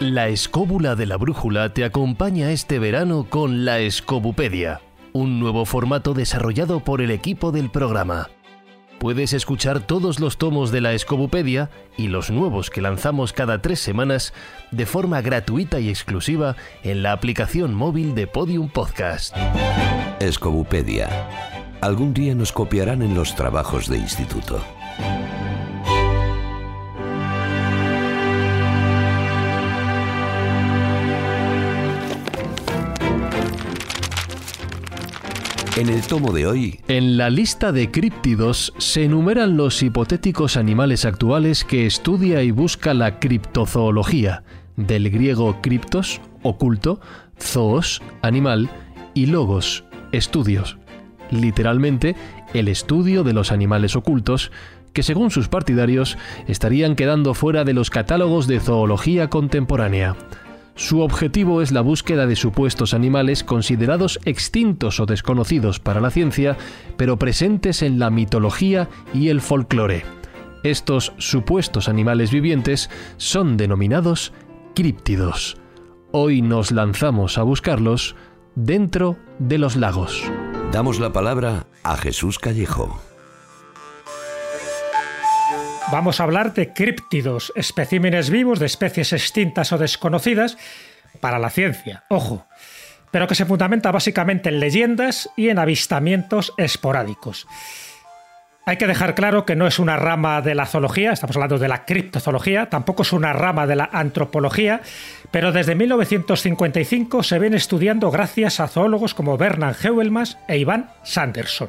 La escóbula de la brújula te acompaña este verano con la Escobupedia, un nuevo formato desarrollado por el equipo del programa. Puedes escuchar todos los tomos de la Escobupedia y los nuevos que lanzamos cada tres semanas de forma gratuita y exclusiva en la aplicación móvil de Podium Podcast. Escobupedia. Algún día nos copiarán en los trabajos de instituto. En el tomo de hoy, En la lista de críptidos se enumeran los hipotéticos animales actuales que estudia y busca la criptozoología, del griego criptos, oculto, zoos, animal, y logos, estudios. Literalmente, el estudio de los animales ocultos, que según sus partidarios estarían quedando fuera de los catálogos de zoología contemporánea. Su objetivo es la búsqueda de supuestos animales considerados extintos o desconocidos para la ciencia, pero presentes en la mitología y el folclore. Estos supuestos animales vivientes son denominados críptidos. Hoy nos lanzamos a buscarlos dentro de los lagos. damos la palabra a Jesús Callejo. Vamos a hablar de críptidos, especímenes vivos de especies extintas o desconocidas para la ciencia, ojo, pero que se fundamenta básicamente en leyendas y en avistamientos esporádicos. Hay que dejar claro que no es una rama de la zoología, estamos hablando de la criptozoología, tampoco es una rama de la antropología, pero desde 1955 se ven estudiando gracias a zoólogos como Bernard Heuvelmans e Ivan Sanderson.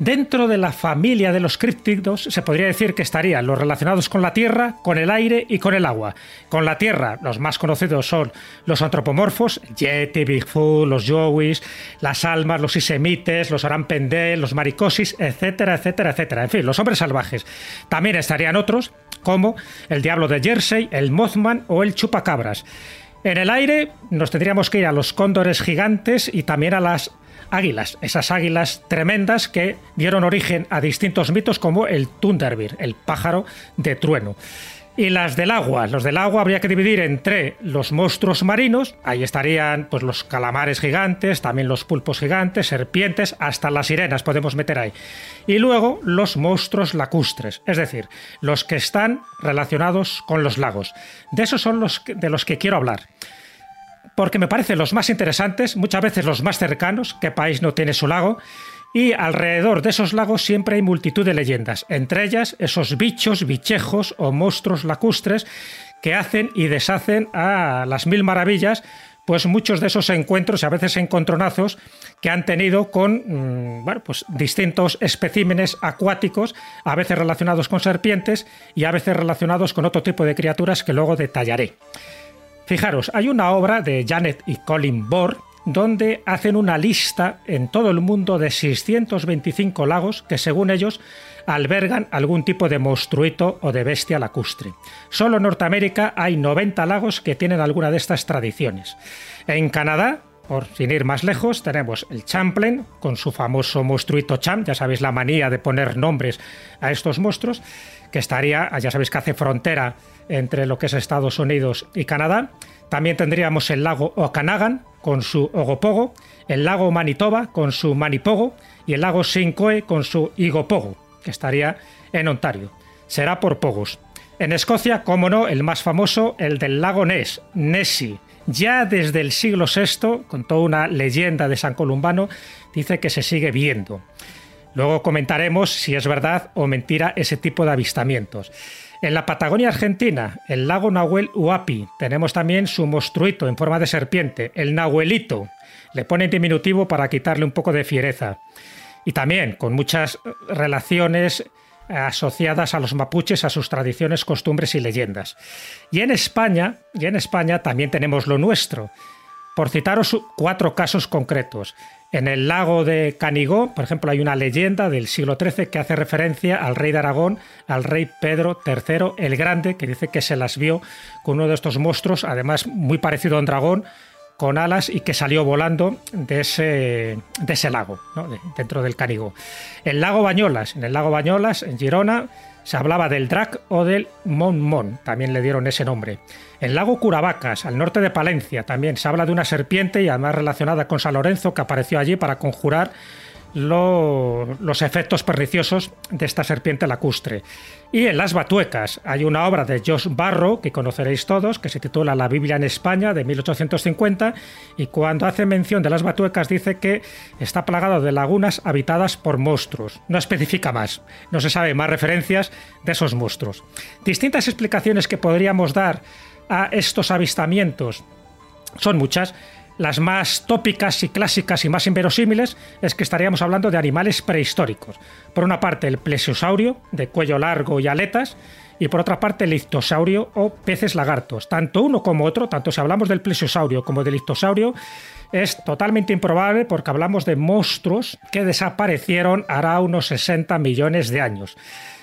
Dentro de la familia de los críptidos se podría decir que estarían los relacionados con la tierra, con el aire y con el agua. Con la tierra, los más conocidos son los antropomorfos, Yeti, Bigfoot, los Yowies, las almas, los isemites, los arampendel, los maricosis, etcétera, etcétera, etcétera. En fin, los hombres salvajes. También estarían otros como el diablo de Jersey, el Mothman o el chupacabras. En el aire nos tendríamos que ir a los cóndores gigantes y también a las águilas, esas águilas tremendas que dieron origen a distintos mitos como el Thunderbird, el pájaro de trueno. Y las del agua, los del agua habría que dividir entre los monstruos marinos, ahí estarían pues los calamares gigantes, también los pulpos gigantes, serpientes, hasta las sirenas podemos meter ahí. Y luego los monstruos lacustres, es decir, los que están relacionados con los lagos. De esos son los de los que quiero hablar porque me parecen los más interesantes, muchas veces los más cercanos, qué país no tiene su lago, y alrededor de esos lagos siempre hay multitud de leyendas, entre ellas esos bichos, bichejos o monstruos lacustres que hacen y deshacen a las mil maravillas, pues muchos de esos encuentros y a veces encontronazos que han tenido con mm, bueno, pues distintos especímenes acuáticos, a veces relacionados con serpientes y a veces relacionados con otro tipo de criaturas que luego detallaré. Fijaros, hay una obra de Janet y Colin Bohr donde hacen una lista en todo el mundo de 625 lagos que según ellos albergan algún tipo de monstruito o de bestia lacustre. Solo en Norteamérica hay 90 lagos que tienen alguna de estas tradiciones. En Canadá, por sin ir más lejos, tenemos el Champlain con su famoso monstruito Cham, ya sabéis la manía de poner nombres a estos monstruos, que estaría, ya sabéis que hace frontera entre lo que es Estados Unidos y Canadá. También tendríamos el lago Okanagan con su Ogopogo, el lago Manitoba con su Manipogo y el lago Sincoe con su Igopogo, que estaría en Ontario. Será por pogos. En Escocia, como no, el más famoso, el del lago Ness, Nessie. Ya desde el siglo VI, con toda una leyenda de San Columbano, dice que se sigue viendo. Luego comentaremos si es verdad o mentira ese tipo de avistamientos. En la Patagonia Argentina, el lago Nahuel Huapi, tenemos también su monstruito en forma de serpiente, el Nahuelito. Le ponen diminutivo para quitarle un poco de fiereza. Y también con muchas relaciones asociadas a los mapuches, a sus tradiciones, costumbres y leyendas. Y en España, y en España también tenemos lo nuestro. Por citaros cuatro casos concretos. En el lago de Canigó, por ejemplo, hay una leyenda del siglo XIII que hace referencia al rey de Aragón, al rey Pedro III el Grande, que dice que se las vio con uno de estos monstruos, además muy parecido a un dragón, con alas y que salió volando de ese, de ese lago, dentro del Canigó. El lago Bañolas, en el lago Bañolas, en Girona, se hablaba del Drac o del Mon Mon, también le dieron ese nombre. El lago Curavacas, al norte de Palencia, también se habla de una serpiente y además relacionada con San Lorenzo que apareció allí para conjurar los efectos perniciosos de esta serpiente lacustre. Y en Las Batuecas hay una obra de Josh Barrow, que conoceréis todos, que se titula La Biblia en España, de 1850, y cuando hace mención de las Batuecas dice que está plagado de lagunas habitadas por monstruos. No especifica más, no se sabe más referencias de esos monstruos. Distintas explicaciones que podríamos dar a estos avistamientos son muchas, las más tópicas y clásicas y más inverosímiles es que estaríamos hablando de animales prehistóricos. Por una parte el plesiosaurio, de cuello largo y aletas, y por otra parte el ictosaurio o peces lagartos. Tanto uno como otro, tanto si hablamos del plesiosaurio como del ictosaurio, es totalmente improbable porque hablamos de monstruos que desaparecieron hará unos 60 millones de años.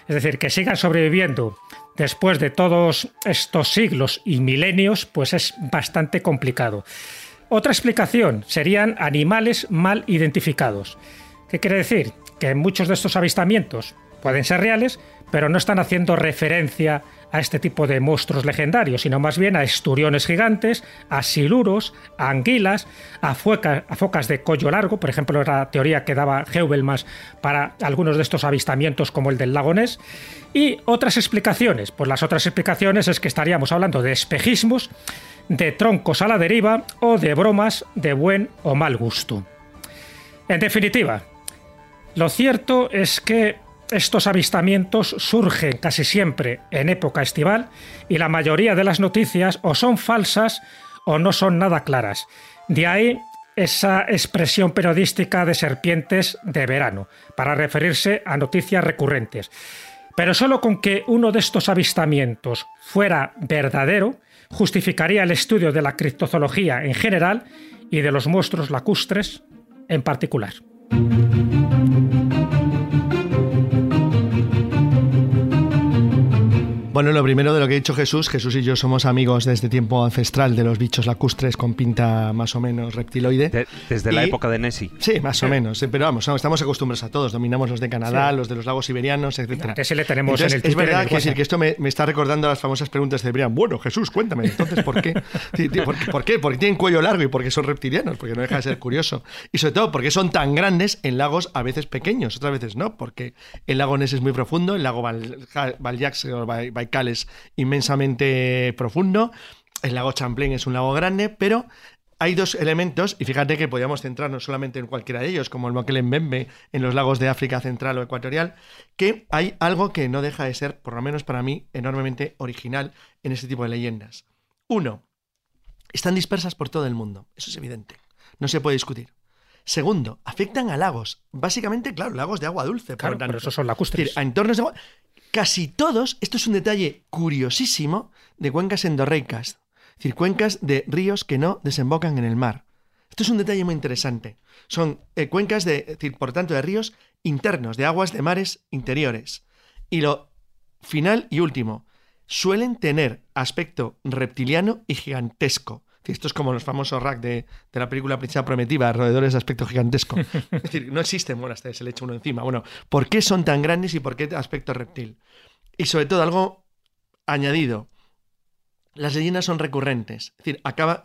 Es decir, que sigan sobreviviendo después de todos estos siglos y milenios, pues es bastante complicado. Otra explicación serían animales mal identificados. ¿Qué quiere decir? Que muchos de estos avistamientos pueden ser reales, pero no están haciendo referencia a este tipo de monstruos legendarios, sino más bien a esturiones gigantes, a siluros, a anguilas, a, focas de cuello largo, por ejemplo, la teoría que daba Heubelmas para algunos de estos avistamientos como el del lago Ness, y otras explicaciones. Pues las otras explicaciones es que estaríamos hablando de espejismos de troncos a la deriva o de bromas de buen o mal gusto. En definitiva, lo cierto es que estos avistamientos surgen casi siempre en época estival y la mayoría de las noticias o son falsas o no son nada claras. De ahí esa expresión periodística de serpientes de verano, para referirse a noticias recurrentes. Pero solo con que uno de estos avistamientos fuera verdadero, justificaría el estudio de la criptozoología en general y de los monstruos lacustres en particular. Bueno, lo primero de lo que ha dicho Jesús, Jesús y yo somos amigos desde tiempo ancestral de los bichos lacustres con pinta más o menos reptiloide. desde la época de Nessie. Sí, más o menos. Pero vamos, estamos acostumbrados a todos. Dominamos los de Canadá, los de los lagos siberianos, etc. Que le tenemos en el Es verdad que, decir, que esto me, está recordando las famosas preguntas de Brian. Bueno, Jesús, cuéntame, entonces, ¿por qué? ¿Por, qué? Porque tienen cuello largo y porque son reptilianos, porque no deja de ser curioso. Y sobre todo, porque son tan grandes en lagos a veces pequeños, otras veces no, porque el lago Ness es muy profundo, el lago Valjax o Baikal es inmensamente profundo, el lago Champlain es un lago grande, pero hay dos elementos, y fíjate que podríamos centrarnos solamente en cualquiera de ellos, como el Mokelembembe en los lagos de África Central o Ecuatorial, que hay algo que no deja de ser, por lo menos para mí, enormemente original en este tipo de leyendas. Uno, están dispersas por todo el mundo, eso es evidente, no se puede discutir. Segundo, afectan a lagos. Básicamente, claro, lagos de agua dulce. Claro, pero esos son lacustres. a entornos de agua. Casi todos, esto es un detalle curiosísimo de cuencas endorreicas, es decir, cuencas de ríos que no desembocan en el mar. Esto es un detalle muy interesante. Son eh, cuencas de, decir, por tanto, de ríos internos, de aguas de mares interiores. Y lo final y último, suelen tener aspecto reptiliano y gigantesco. Esto es como los famosos rack de, la película Princesa Prometida, roedores de aspecto gigantesco. es decir, no existen, bueno, hasta se le echa uno encima. Bueno, ¿por qué son tan grandes y por qué aspecto reptil? Y sobre todo, algo añadido. Las leyendas son recurrentes. Es decir, acaba,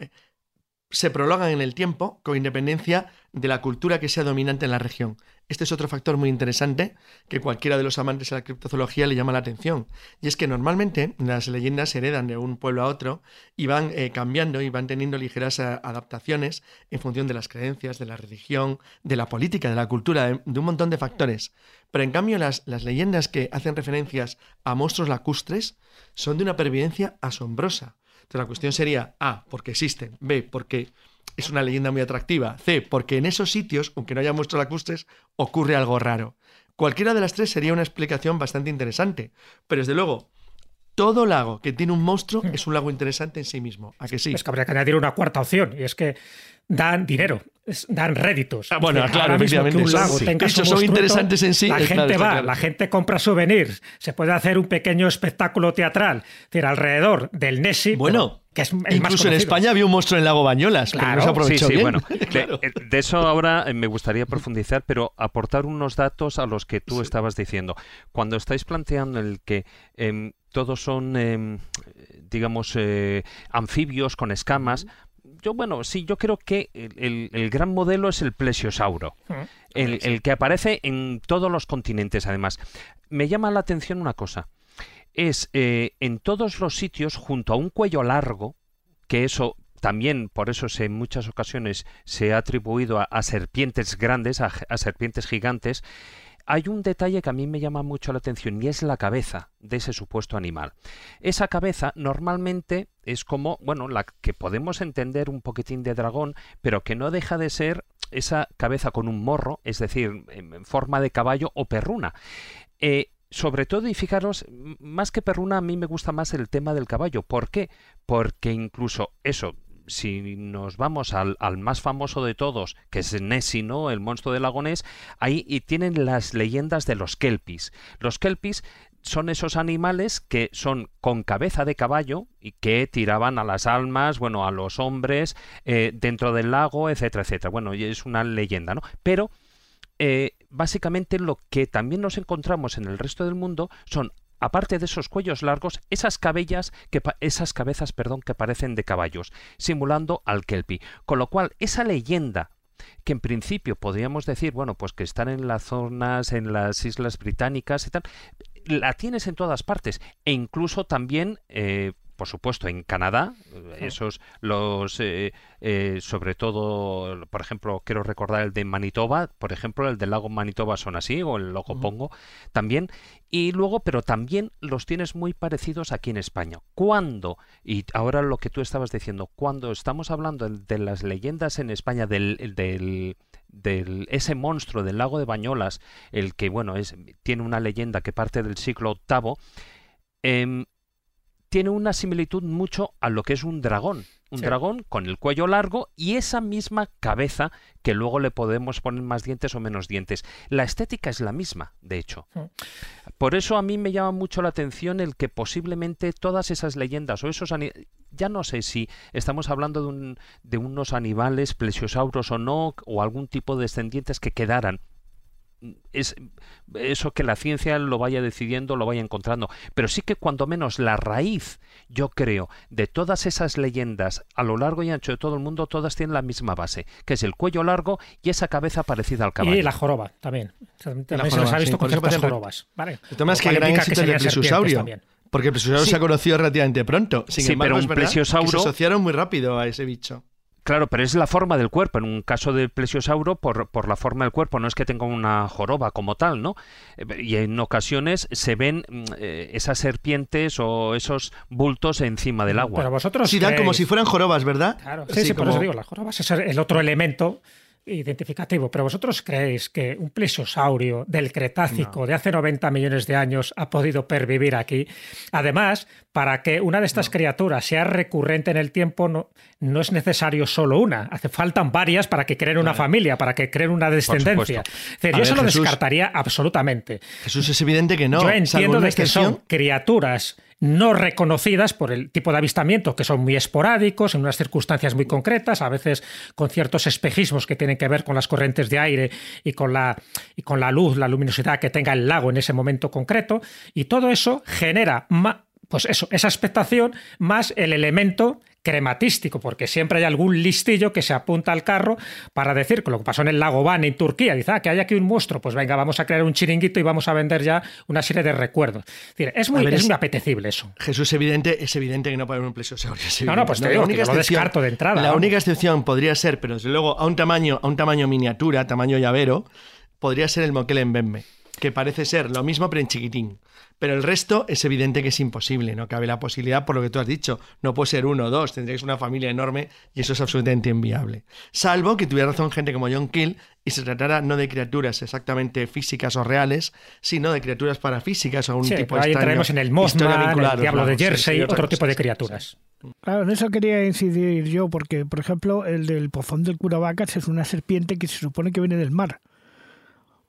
se prolongan en el tiempo con independencia de la cultura que sea dominante en la región. Este es otro factor muy interesante que cualquiera de los amantes de la criptozoología le llama la atención. Y es que normalmente las leyendas se heredan de un pueblo a otro y van eh, cambiando y van teniendo ligeras eh, adaptaciones en función de las creencias, de la religión, de la política, de la cultura, de, un montón de factores. Pero en cambio las, las leyendas que hacen referencias a monstruos lacustres son de una pervivencia asombrosa. Entonces la cuestión sería A, porque existen, B, porque es una leyenda muy atractiva. C, porque en esos sitios, aunque no haya muestros lacustres, ocurre algo raro. Cualquiera de las tres sería una explicación bastante interesante. Pero desde luego, todo lago que tiene un monstruo hmm. es un lago interesante en sí mismo. ¿A que sí? Es que habría que añadir una cuarta opción, y es que dan dinero, dan réditos. Ah, bueno, claro, efectivamente. un lago son interesantes en sí. La gente va, la gente compra souvenirs, se puede hacer un pequeño espectáculo teatral, decir, alrededor del Nessie. Bueno que es el más Incluso en. España había un monstruo en el lago Bañolas, pero Claro, no se aprovechó sí, sí, bien. bueno, de, eh, de eso ahora eh, me gustaría profundizar, pero aportar unos datos a los que tú estabas diciendo. Cuando estáis planteando el que em, todos son, em, digamos, eh, anfibios con escamas, yo, bueno, sí, yo creo que el, el- el gran modelo es el plesiosauro, Ujú. el, el que aparece en todos los continentes, además. Me llama la atención una cosa. Es eh, en todos los sitios, junto a un cuello largo, que eso también, por eso se, en muchas ocasiones se ha atribuido a, a serpientes grandes, a, a serpientes gigantes, hay un detalle que a mí me llama mucho la atención y es la cabeza de ese supuesto animal. Esa cabeza normalmente es como, bueno, la que podemos entender un poquitín de dragón, pero que no deja de ser esa cabeza con un morro, es decir, en forma de caballo o perruna. Eh, sobre todo, y fijaros, más que perruna, a mí me gusta más el tema del caballo. ¿Por qué? Porque incluso eso, si nos vamos al, al más famoso de todos, que es Nessie, ¿no? El monstruo del lago Ness, ahí y tienen las leyendas de los kelpis. Los kelpis son esos animales que son con cabeza de caballo y que tiraban a las almas, bueno, a los hombres eh, dentro del lago, etcétera, etcétera. Bueno, es una leyenda, ¿no? Pero eh, básicamente lo que también nos encontramos en el resto del mundo son aparte de esos cuellos largos, esas cabellas que esas cabezas, perdón, que parecen de caballos, simulando al kelpie. Con lo cual, esa leyenda que en principio podríamos decir, bueno, pues que están en las zonas, en las islas británicas y tal, la tienes en todas partes e incluso también eh, por supuesto en Canadá eh, esos los eh, eh, sobre todo por ejemplo quiero recordar el de Manitoba por ejemplo el del lago Manitoba son así o el logo pongo también. Y luego pero también los tienes muy parecidos aquí en España. Cuando y ahora lo que tú estabas diciendo cuando estamos hablando de, las leyendas en España del, del del ese monstruo del lago de Bañolas, el que bueno es tiene una leyenda que parte del siglo VIII, em, tiene una similitud mucho a lo que es un dragón, un Sí. dragón con el cuello largo y esa misma cabeza que luego le podemos poner más dientes o menos dientes. La estética es la misma, de hecho. Por eso a mí me llama mucho la atención el que posiblemente todas esas leyendas o esos ya no sé si estamos hablando de, un- de unos animales plesiosauros o no o algún tipo de descendientes que quedaran es eso que la ciencia lo vaya decidiendo, lo vaya encontrando. Pero sí que cuando menos la raíz, yo creo, de todas esas leyendas a lo largo y ancho de todo el mundo, todas tienen la misma base, que es el cuello largo y esa cabeza parecida al caballo. Y la joroba también. También se joroba, ha sí, visto por con ciertas jorobas. ¿vale? El tema es que gran éxito el del serpientes plesiosaurio. también. Porque el plesiosaurio Sí. se ha conocido relativamente pronto. Sin Sí, embargo, pero es un que plesiosauro- se asociaron muy rápido a ese bicho. Claro, pero es la forma del cuerpo. En un caso del plesiosauro, por, por la forma del cuerpo, no es que tenga una joroba como tal, ¿no? Eh, Y en ocasiones se ven mm, eh, esas serpientes o esos bultos encima del agua. Pero vosotros. Sí, dan como si fueran jorobas, ¿verdad? Claro, sí, sí, por como- eso digo, las jorobas es el otro elemento identificativo. Pero vosotros creéis que un plesiosaurio del Cretácico de hace 90 millones de años ha podido pervivir aquí. Además, para que una de estas criaturas sea recurrente en el tiempo, no, no es necesario solo una. Hace faltan varias para que creen una familia, para que creen una descendencia. Es decir, yo eso lo descartaría absolutamente. Jesús, es evidente que no. Yo entiendo de que son criaturas no reconocidas por el tipo de avistamiento, que son muy esporádicos, en unas circunstancias muy concretas, a veces con ciertos espejismos que tienen que ver con las corrientes de aire y con la, y con la luz, la luminosidad que tenga el lago en ese momento concreto, y todo eso genera pues eso, esa expectación más el elemento crematístico, porque siempre hay algún listillo que se apunta al carro para decir que lo que pasó en el lago Van en Turquía, dice, ah, que hay aquí un monstruo, pues venga, vamos a crear un chiringuito y vamos a vender ya una serie de recuerdos. Es, muy, ver, es es- muy apetecible eso. Jesús, es evidente, es evidente que no puede haber un plesiosaurio. es No, no, pues te La digo única yo lo descarto de entrada, La única excepción podría ser, pero desde luego a un tamaño, a un tamaño miniatura, tamaño llavero, podría ser el moquel en Bembe, que parece ser lo mismo pero en chiquitín. Pero el resto es evidente que es imposible, no cabe la posibilidad por lo que tú has dicho. No puede ser uno o dos, tendríais una familia enorme y eso es absolutamente inviable. Salvo que tuviera razón gente como John Kill y se tratara no de criaturas exactamente físicas o reales, sino de criaturas parafísicas o un Sí, tipo pero ahí entraremos en el Mothman, el Diablo de lagos, sí, Jersey, sí, otro tipo de sí, criaturas. Claro, en eso quería incidir yo, porque, por ejemplo, el del pozón del curavacas es una serpiente que se supone que viene del mar.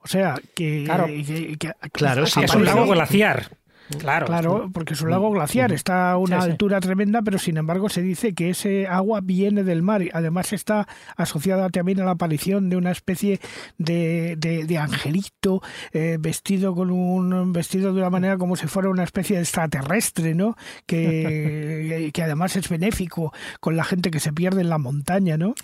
O sea, que... Claro. que- que- Claro, sí, es un lago glaciar. Claro, claro, porque es un lago glaciar, está a una Sí, sí. altura tremenda, pero sin embargo se dice que ese agua viene del mar. y Además está asociada también a la aparición de una especie de, de- de angelito eh, vestido con un vestido de una manera como si fuera una especie de extraterrestre, ¿no? Que, que además es benéfico con la gente que se pierde en la montaña, ¿no?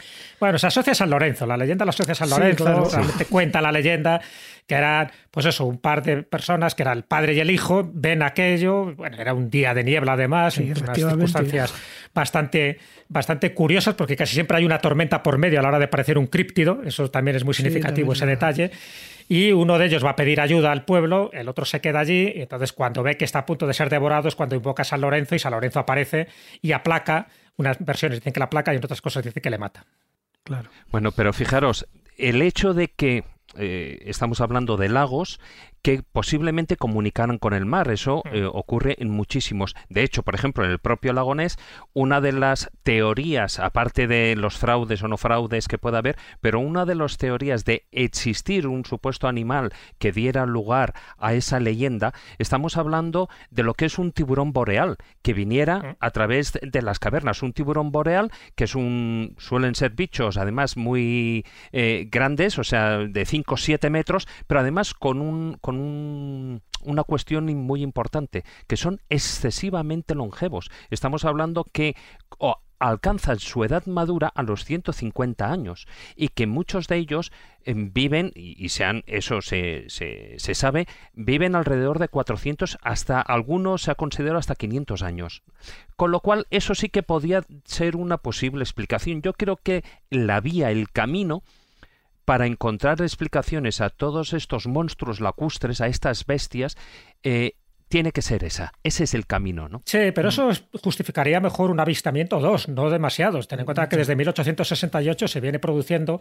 Bueno, se asocia a San Lorenzo, la leyenda la asocia a San Sí, Lorenzo, claro. realmente cuenta la leyenda que eran, pues eso, un par de personas que era el padre y el hijo, ven aquello, bueno, era un día de niebla además, Sí, unas circunstancias bastante, bastante curiosas, porque casi siempre hay una tormenta por medio a la hora de parecer un críptido, eso también es muy significativo ese detalle. Y uno de ellos va a pedir ayuda al pueblo, el otro se queda allí, y entonces cuando ve que está a punto de ser devorado es cuando invoca a San Lorenzo y San Lorenzo aparece y aplaca, unas versiones dicen que la placa y en otras cosas dicen que le mata. Claro. Bueno, pero fijaros, el hecho de que eh, estamos hablando de lagos que posiblemente comunicaran con el mar, eso eh, ocurre en muchísimos. De hecho, por ejemplo, en el propio lagonés, una de las teorías, aparte de los fraudes o no fraudes que pueda haber, pero una de las teorías de existir un supuesto animal que diera lugar a esa leyenda, estamos hablando de lo que es un tiburón boreal, que viniera a través de- de las cavernas. Un tiburón boreal, que es un. suelen ser bichos, además, muy eh, grandes, o sea, de 5 o 7 metros, pero además con un. con un una cuestión muy importante, que son excesivamente longevos. Estamos hablando que alcanzan su edad madura a los 150 años y que muchos de ellos eh, viven, y, y se han- eso se, se, se sabe, viven alrededor de 400 hasta algunos se ha considerado hasta 500 años. Con lo cual, eso sí que podía ser una posible explicación. Yo creo que la vía, el camino, para encontrar explicaciones a todos estos monstruos lacustres, a estas bestias, eh, tiene que ser esa. Ese es el camino, ¿no? Sí, pero eso es- justificaría mejor un avistamiento o dos, no demasiados. Ten en cuenta que desde 1868 se viene produciendo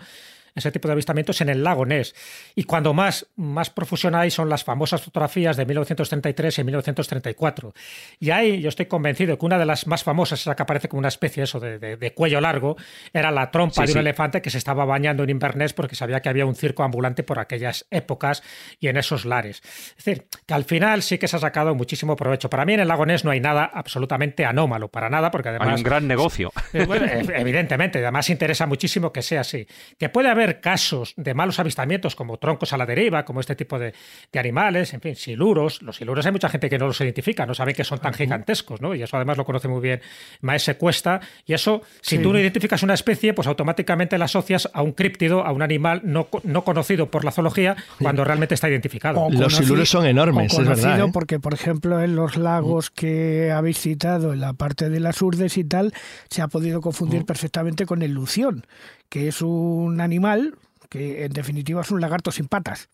ese tipo de avistamientos en el lago Ness. Y cuando más, más profusión hay son las famosas fotografías de 1933 y 1934. Y ahí yo estoy convencido que una de las más famosas, esa que aparece como una especie eso de, de- de cuello largo, era la trompa Sí, de un sí. elefante que se estaba bañando en Inverness porque sabía que había un circo ambulante por aquellas épocas y en esos lares. Es decir, que al final sí que se ha sacado muchísimo provecho. Para mí en el lago Ness no hay nada absolutamente anómalo, para nada, porque además... Hay un gran negocio. Eh, bueno, evidentemente, además interesa muchísimo que sea así. Que puede haber casos de malos avistamientos como troncos a la deriva, como este tipo de, de animales, en fin, siluros. Los siluros hay mucha gente que no los identifica, no saben que son tan gigantescos, ¿no? Y eso además lo conoce muy bien Maese Cuesta. Y eso, si Sí. tú no identificas una especie, pues automáticamente la asocias a un críptido, a un animal no, no conocido por la zoología, cuando realmente está identificado. O Los siluros son enormes, o es verdad, ¿eh? porque, por ejemplo, en los lagos que habéis citado, en la parte de las urdes y tal, se ha podido confundir Mm. perfectamente con el lución, que es un animal que en definitiva es un lagarto sin patas.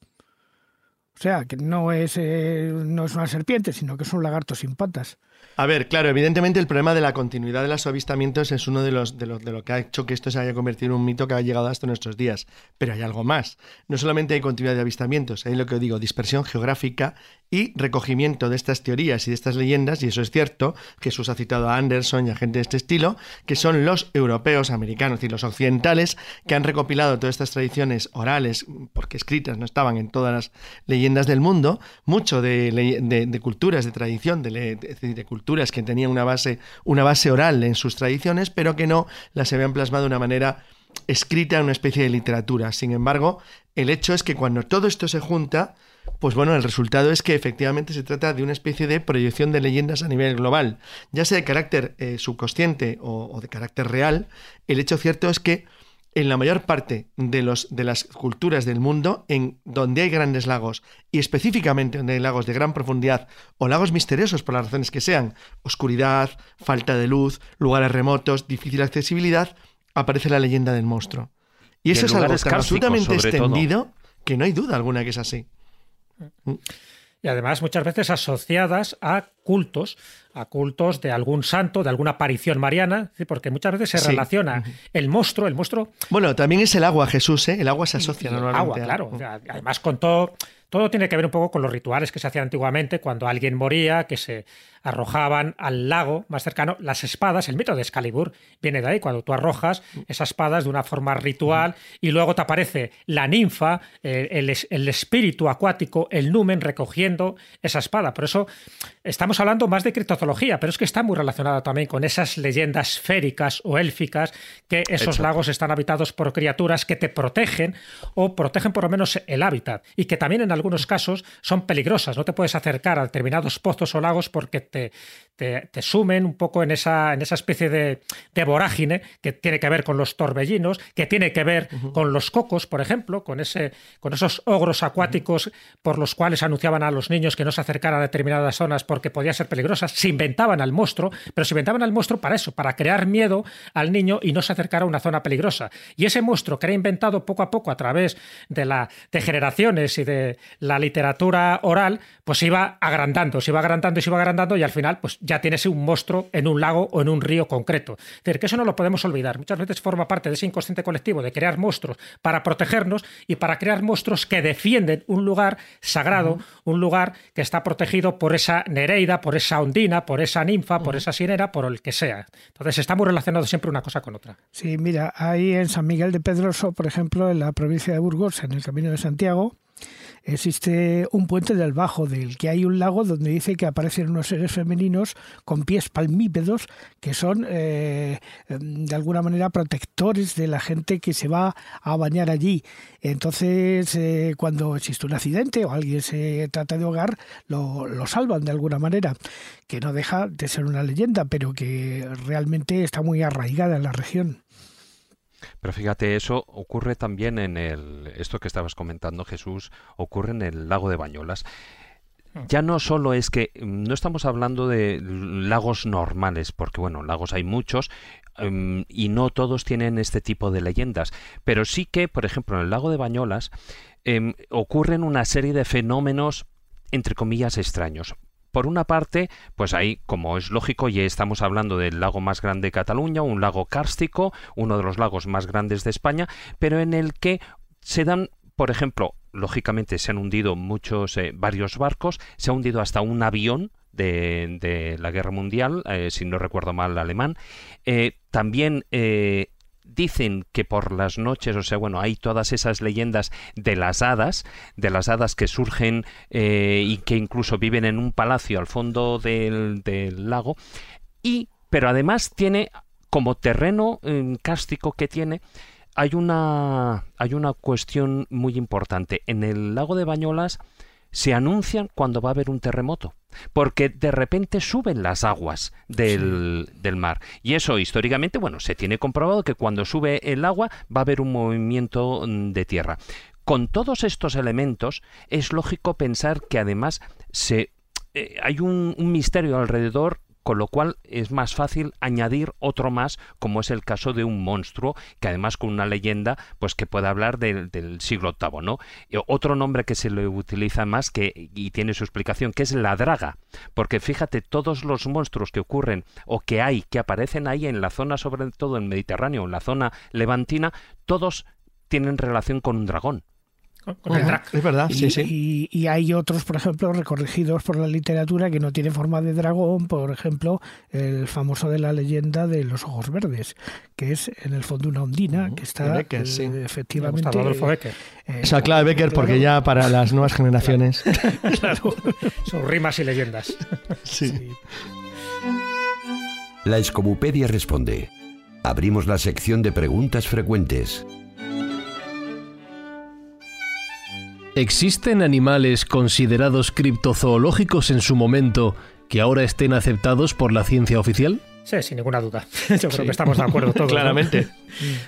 O sea, que no es, eh, no es una serpiente, sino que es un lagarto sin patas. A ver, claro, evidentemente el problema de la continuidad de los avistamientos es uno de los de de lo que ha hecho que esto se haya convertido en un mito que ha llegado hasta nuestros días. Pero hay algo más. No solamente hay continuidad de avistamientos, hay lo que digo, dispersión geográfica y recogimiento de estas teorías y de estas leyendas, y eso es cierto, Jesús ha citado a Anderson y a gente de este estilo, que son los europeos, americanos, decir, los occidentales, que han recopilado todas estas tradiciones orales, porque escritas no estaban en todas las leyendas del mundo, mucho de, de- culturas, de tradición, de, de culturas que tenían una base, una base oral en sus tradiciones, pero que no las habían plasmado de una manera escrita en una especie de literatura. Sin embargo, el hecho es que cuando todo esto se junta, pues bueno, el resultado es que efectivamente se trata de una especie de proyección de leyendas a nivel global, ya sea de carácter eh, subconsciente o, o de carácter real. El hecho cierto es que en la mayor parte de, los, de las culturas del mundo, en donde hay grandes lagos, y específicamente donde hay lagos de gran profundidad o lagos misteriosos por las razones que sean, oscuridad, falta de luz, lugares remotos, difícil accesibilidad, aparece la leyenda del monstruo. Y Y eso es algo tan absolutamente todo. extendido que no hay duda alguna que es así. Y además muchas veces asociadas a cultos, a cultos de algún santo, de alguna aparición mariana, porque muchas veces se Sí. relaciona el monstruo, el monstruo Bueno, también es el agua, Jesús, ¿eh? El agua se asocia normalmente. agua, claro. Sea, además contó Todo tiene que ver un poco con los rituales que se hacían antiguamente cuando alguien moría, que se arrojaban al lago más cercano las espadas. El mito de Excalibur viene de ahí, cuando tú arrojas esas espadas de una forma ritual y luego te aparece la ninfa, el, el espíritu acuático, el numen recogiendo esa espada. Por eso estamos hablando más de criptozoología, pero es que está muy relacionado también con esas leyendas féricas o élficas que esos lagos están habitados por criaturas que te protegen o protegen por lo menos el hábitat y que también en algunos casos son peligrosas. No te puedes acercar a determinados pozos o lagos porque te, te, sumen un poco en esa, en esa especie de, vorágine que tiene que ver con los torbellinos, que tiene que ver con los cocos, por ejemplo, con, ese, con esos ogros acuáticos por los cuales anunciaban a los niños que no se acercaran a determinadas zonas porque podían ser peligrosas. Se inventaban al monstruo, pero se inventaban al monstruo para eso, para crear miedo al niño y no se acercara a una zona peligrosa. Y ese monstruo que era inventado poco a poco a través de, la, de generaciones y de la literatura oral, pues se iba agrandando, se iba agrandando y se iba agrandando y al final pues ya tienes un monstruo en un lago o en un río concreto. Es decir, que eso no lo podemos olvidar. Muchas veces forma parte de ese inconsciente colectivo de crear monstruos para protegernos y para crear monstruos que defienden un lugar sagrado, un lugar que está protegido por esa Nereida, por esa ondina, por esa ninfa, por esa sinera, por el que sea. Entonces está muy relacionado siempre una cosa con otra. Sí, mira, ahí en San Miguel de Pedroso, por ejemplo, en la provincia de Burgos, en el Camino de Santiago, existe un puente del Bajo, del que hay un lago donde dice que aparecen unos seres femeninos con pies palmípedos que son eh, de alguna manera protectores de la gente que se va a bañar allí. Entonces, eh, cuando existe un accidente o alguien se trata de ahogar, lo, lo salvan de alguna manera, que no deja de ser una leyenda, pero que realmente está muy arraigada en la región. Pero fíjate, eso ocurre también en el, esto que estabas comentando Jesús, ocurre en el lago de Bañolas. Hmm. Ya no solo es que no estamos hablando de lagos normales, porque bueno, lagos hay muchos em, y no todos tienen este tipo de leyendas, pero sí que, por ejemplo, en el lago de Bañolas em, ocurren una serie de fenómenos entre comillas extraños. Por una parte, pues ahí, como es lógico, ya estamos hablando del lago más grande de Cataluña, un lago kárstico, uno de los lagos más grandes de España, pero en el que se dan, por ejemplo, lógicamente se han hundido muchos, eh, varios barcos, se ha hundido hasta un avión de, la guerra mundial, eh, si no recuerdo mal, alemán. Eh, también dicen que por las noches, o sea, bueno, hay todas esas leyendas de las hadas, de las hadas que surgen eh, y que incluso viven en un palacio al fondo del, lago, y, pero además tiene como terreno eh, cástico que tiene, hay una, hay una cuestión muy importante. En el lago de Bañolas se anuncian cuando va a haber un terremoto, porque de repente suben las aguas del, del, mar. Y eso históricamente, bueno, se tiene comprobado que cuando sube el agua va a haber un movimiento mm, de tierra. Con todos estos elementos es lógico pensar que además se, eh, hay un, un misterio alrededor con lo cual es más fácil añadir otro más, como es el caso de un monstruo, que además con una leyenda, pues que puede hablar del, siglo VIII, ¿no? otro nombre que se le utiliza más que, y tiene su explicación, que es la draga, porque fíjate, todos los monstruos que ocurren o que hay, que aparecen ahí en la zona, sobre todo en Mediterráneo, en la zona levantina, todos tienen relación con un dragón. Es verdad, sí, sí. Y, hay otros, por ejemplo, recorridos por la literatura que no tienen forma de dragón, por ejemplo, el famoso de la leyenda de los ojos verdes, que es en el fondo una ondina que está Becker, eh, efectivamente. Eh, Esa clave Becker, porque ya para las nuevas generaciones. claro, son rimas y leyendas. sí. La Escobupedia responde. Abrimos la sección de preguntas frecuentes. ¿Existen animales considerados criptozoológicos en su momento que ahora estén aceptados por la ciencia oficial? Sí, sin ninguna duda. Yo creo que estamos de acuerdo todos. Claramente.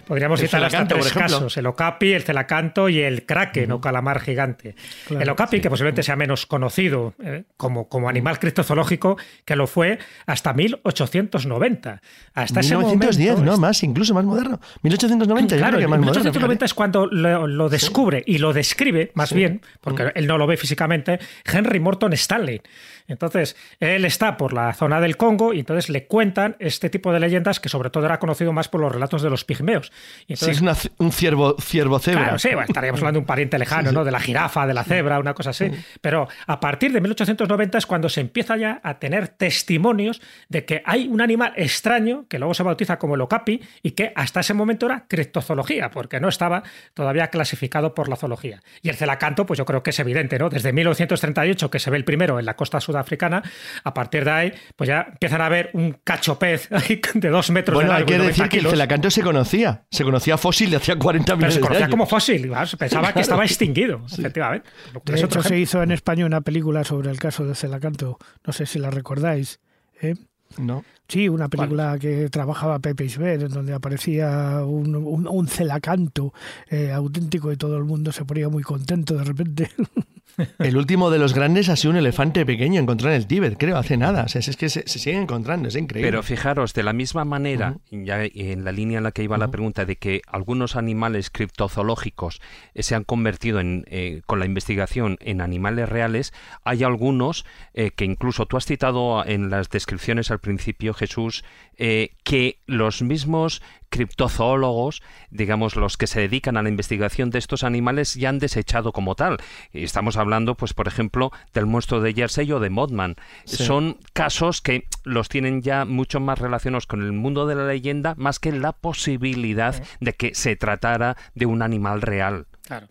Podríamos citar hasta tres casos: el okapi, el celacanto y el kraken o calamar gigante. el okapi, que posiblemente sea menos conocido eh, como, como animal criptozoológico, que lo fue hasta 1890. Hasta 1910, no más, incluso más moderno. 1890, claro, que más 1890 es cuando lo, descubre y lo describe, más bien, porque él no lo ve físicamente, Henry Morton Stanley. Entonces, él está por la zona del Congo y entonces le cuentan eran este tipo de leyendas que sobre todo era conocido más por los relatos de los pigmeos. Y sí, es un ciervo, ciervo cebra. Claro, sí, estaríamos hablando de un pariente lejano, ¿no? De la jirafa, de la cebra, una cosa así. Pero a partir de 1890 es cuando se empieza ya a tener testimonios de que hay un animal extraño que luego se bautiza como el okapi y que hasta ese momento era criptozoología, porque no estaba todavía clasificado por la zoología. Y el celacanto, pues yo creo que es evidente, ¿no? Desde 1938, que se ve el primero en la costa sudafricana, a partir de ahí, pues ya empiezan a ver un cachopez de dos metros bueno, de largo. hay que decir que el celacanto se conocía. Se conocía fósil de hacía 40 millones Pero se conocía de como fósil. Pensaba que estaba extinguido, efectivamente. De hecho, se hizo en España una película sobre el caso de celacanto. No sé si la recordáis. ¿eh? No. Sí, una película que trabajaba Pepe Isbert, en donde aparecía un, un, celacanto eh, auténtico y todo el mundo se ponía muy contento de repente. El último de los grandes ha sido un elefante pequeño encontrado en el Tíbet, creo, hace nada. O sea, es que se, se siguen encontrando, es increíble. Pero fijaros, de la misma manera, ya en la línea en la que iba la pregunta de que algunos animales criptozoológicos eh, se han convertido en, eh, con la investigación en animales reales, hay algunos eh, que incluso tú has citado en las descripciones al principio, Jesús, que los mismos criptozoólogos, digamos los que se dedican a la investigación de estos animales, ya han desechado como tal. Estamos hablando, pues, por ejemplo, del monstruo de Jersey o de Mothman. Son casos que los tienen ya mucho más relacionados con el mundo de la leyenda, más que la posibilidad de que se tratara de un animal real. Claro.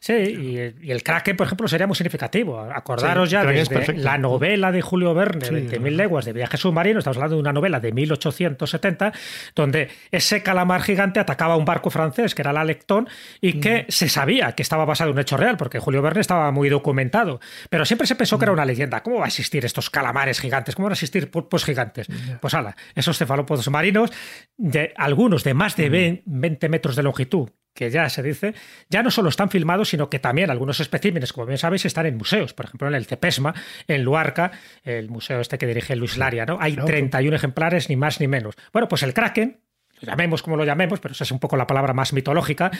Sí, y, el Kraken, por ejemplo, sería muy significativo. Acordaros ya de la novela de Julio Verne, sí, 20.000 leguas de viaje submarino, estamos hablando de una novela de 1870, donde ese calamar gigante atacaba un barco francés, que era la Lectón, y que se sabía que estaba basado en un hecho real, porque Julio Verne estaba muy documentado. Pero siempre se pensó que era una leyenda. ¿Cómo va a existir estos calamares gigantes? ¿Cómo van a existir pulpos gigantes? Pues ala, esos cefalópodos marinos, de, algunos de más de 20 metros de longitud, que ya se dice, ya no solo están filmados, sino que también algunos especímenes, como bien sabéis, están en museos. Por ejemplo, en el Cepesma, en Luarca, el museo este que dirige Luis Laria, ¿no? Hay 31 ejemplares, ni más ni menos. Bueno, pues el Kraken, llamemos como lo llamemos, pero esa es un poco la palabra más mitológica,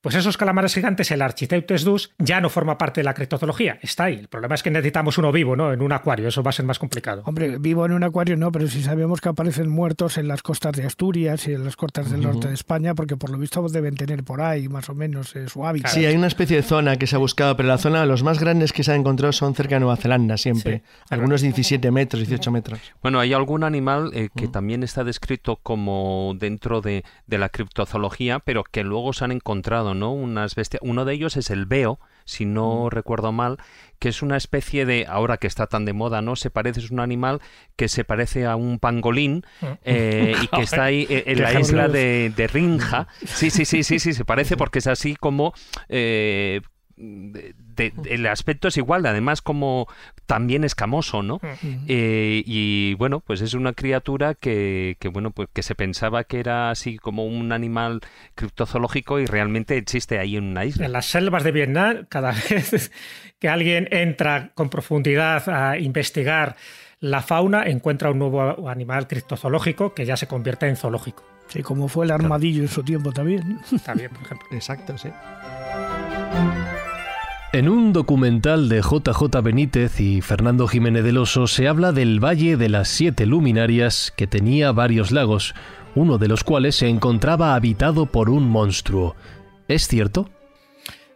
pues esos calamares gigantes, el Architeutes dus, ya no forma parte de la criptozoología. Está ahí. El problema es que necesitamos uno vivo, ¿no? En un acuario. Eso va a ser más complicado. Hombre, vivo en un acuario no, pero si sabemos que aparecen muertos en las costas de Asturias y en las costas del norte de España, porque por lo visto deben tener por ahí más o menos eh, su hábitat. Sí, hay una especie de zona que se ha buscado, pero la zona, los más grandes que se han encontrado son cerca de Nueva Zelanda siempre. Algunos 17 metros, 18 metros. Bueno, hay algún animal eh, que también está descrito como dentro de, de la criptozoología, pero que luego se han encontrado, ¿no? Unas bestias. Uno de ellos es el veo, si no mm. recuerdo mal, que es una especie de, ahora que está tan de moda, ¿no? Se parece, es un animal que se parece a un pangolín mm. eh, y que está ahí eh, en la isla de, de, Rinja. Sí, sí, sí, sí, sí, se parece porque es así como... Eh, el aspecto es igual, además como también escamoso, ¿no? Eh, y bueno, pues es una criatura que, bueno, pues que se pensaba que era así como un animal criptozoológico y realmente existe ahí en una isla. En las selvas de Vietnam, cada vez que alguien entra con profundidad a investigar la fauna, encuentra un nuevo animal criptozoológico que ya se convierte en zoológico. Sí, como fue el armadillo en su tiempo también. También, por ejemplo. Exacto, sí. En un documental de JJ Benítez y Fernando Jiménez del Oso se habla del Valle de las Siete Luminarias que tenía varios lagos, uno de los cuales se encontraba habitado por un monstruo. ¿Es cierto?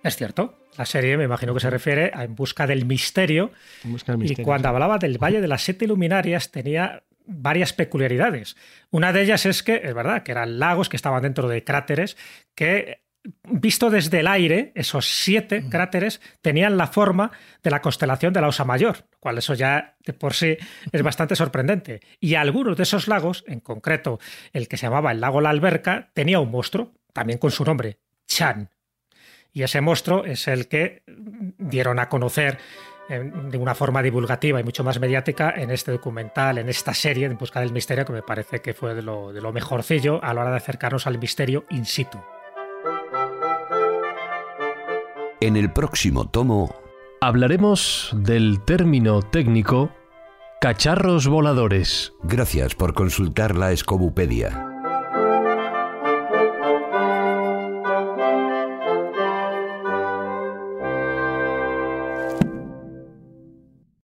Es cierto. La serie me imagino que se refiere a En busca del misterio. y cuando hablaba del Valle de las Siete Luminarias tenía varias peculiaridades. Una de ellas es que, es verdad, que eran lagos que estaban dentro de cráteres que visto desde el aire, esos siete cráteres tenían la forma de la constelación de la Osa Mayor, cual eso ya de por sí es bastante sorprendente. Y algunos de esos lagos, en concreto el que se llamaba el lago La Alberca, tenía un monstruo, también con su nombre, Chan. Y ese monstruo es el que dieron a conocer eh, de una forma divulgativa y mucho más mediática en este documental, en esta serie En Busca del Misterio, que me parece que fue de lo, de lo mejorcillo a la hora de acercarnos al misterio in situ. En el próximo tomo hablaremos del término técnico cacharros voladores. Gracias por consultar la Escobupedia.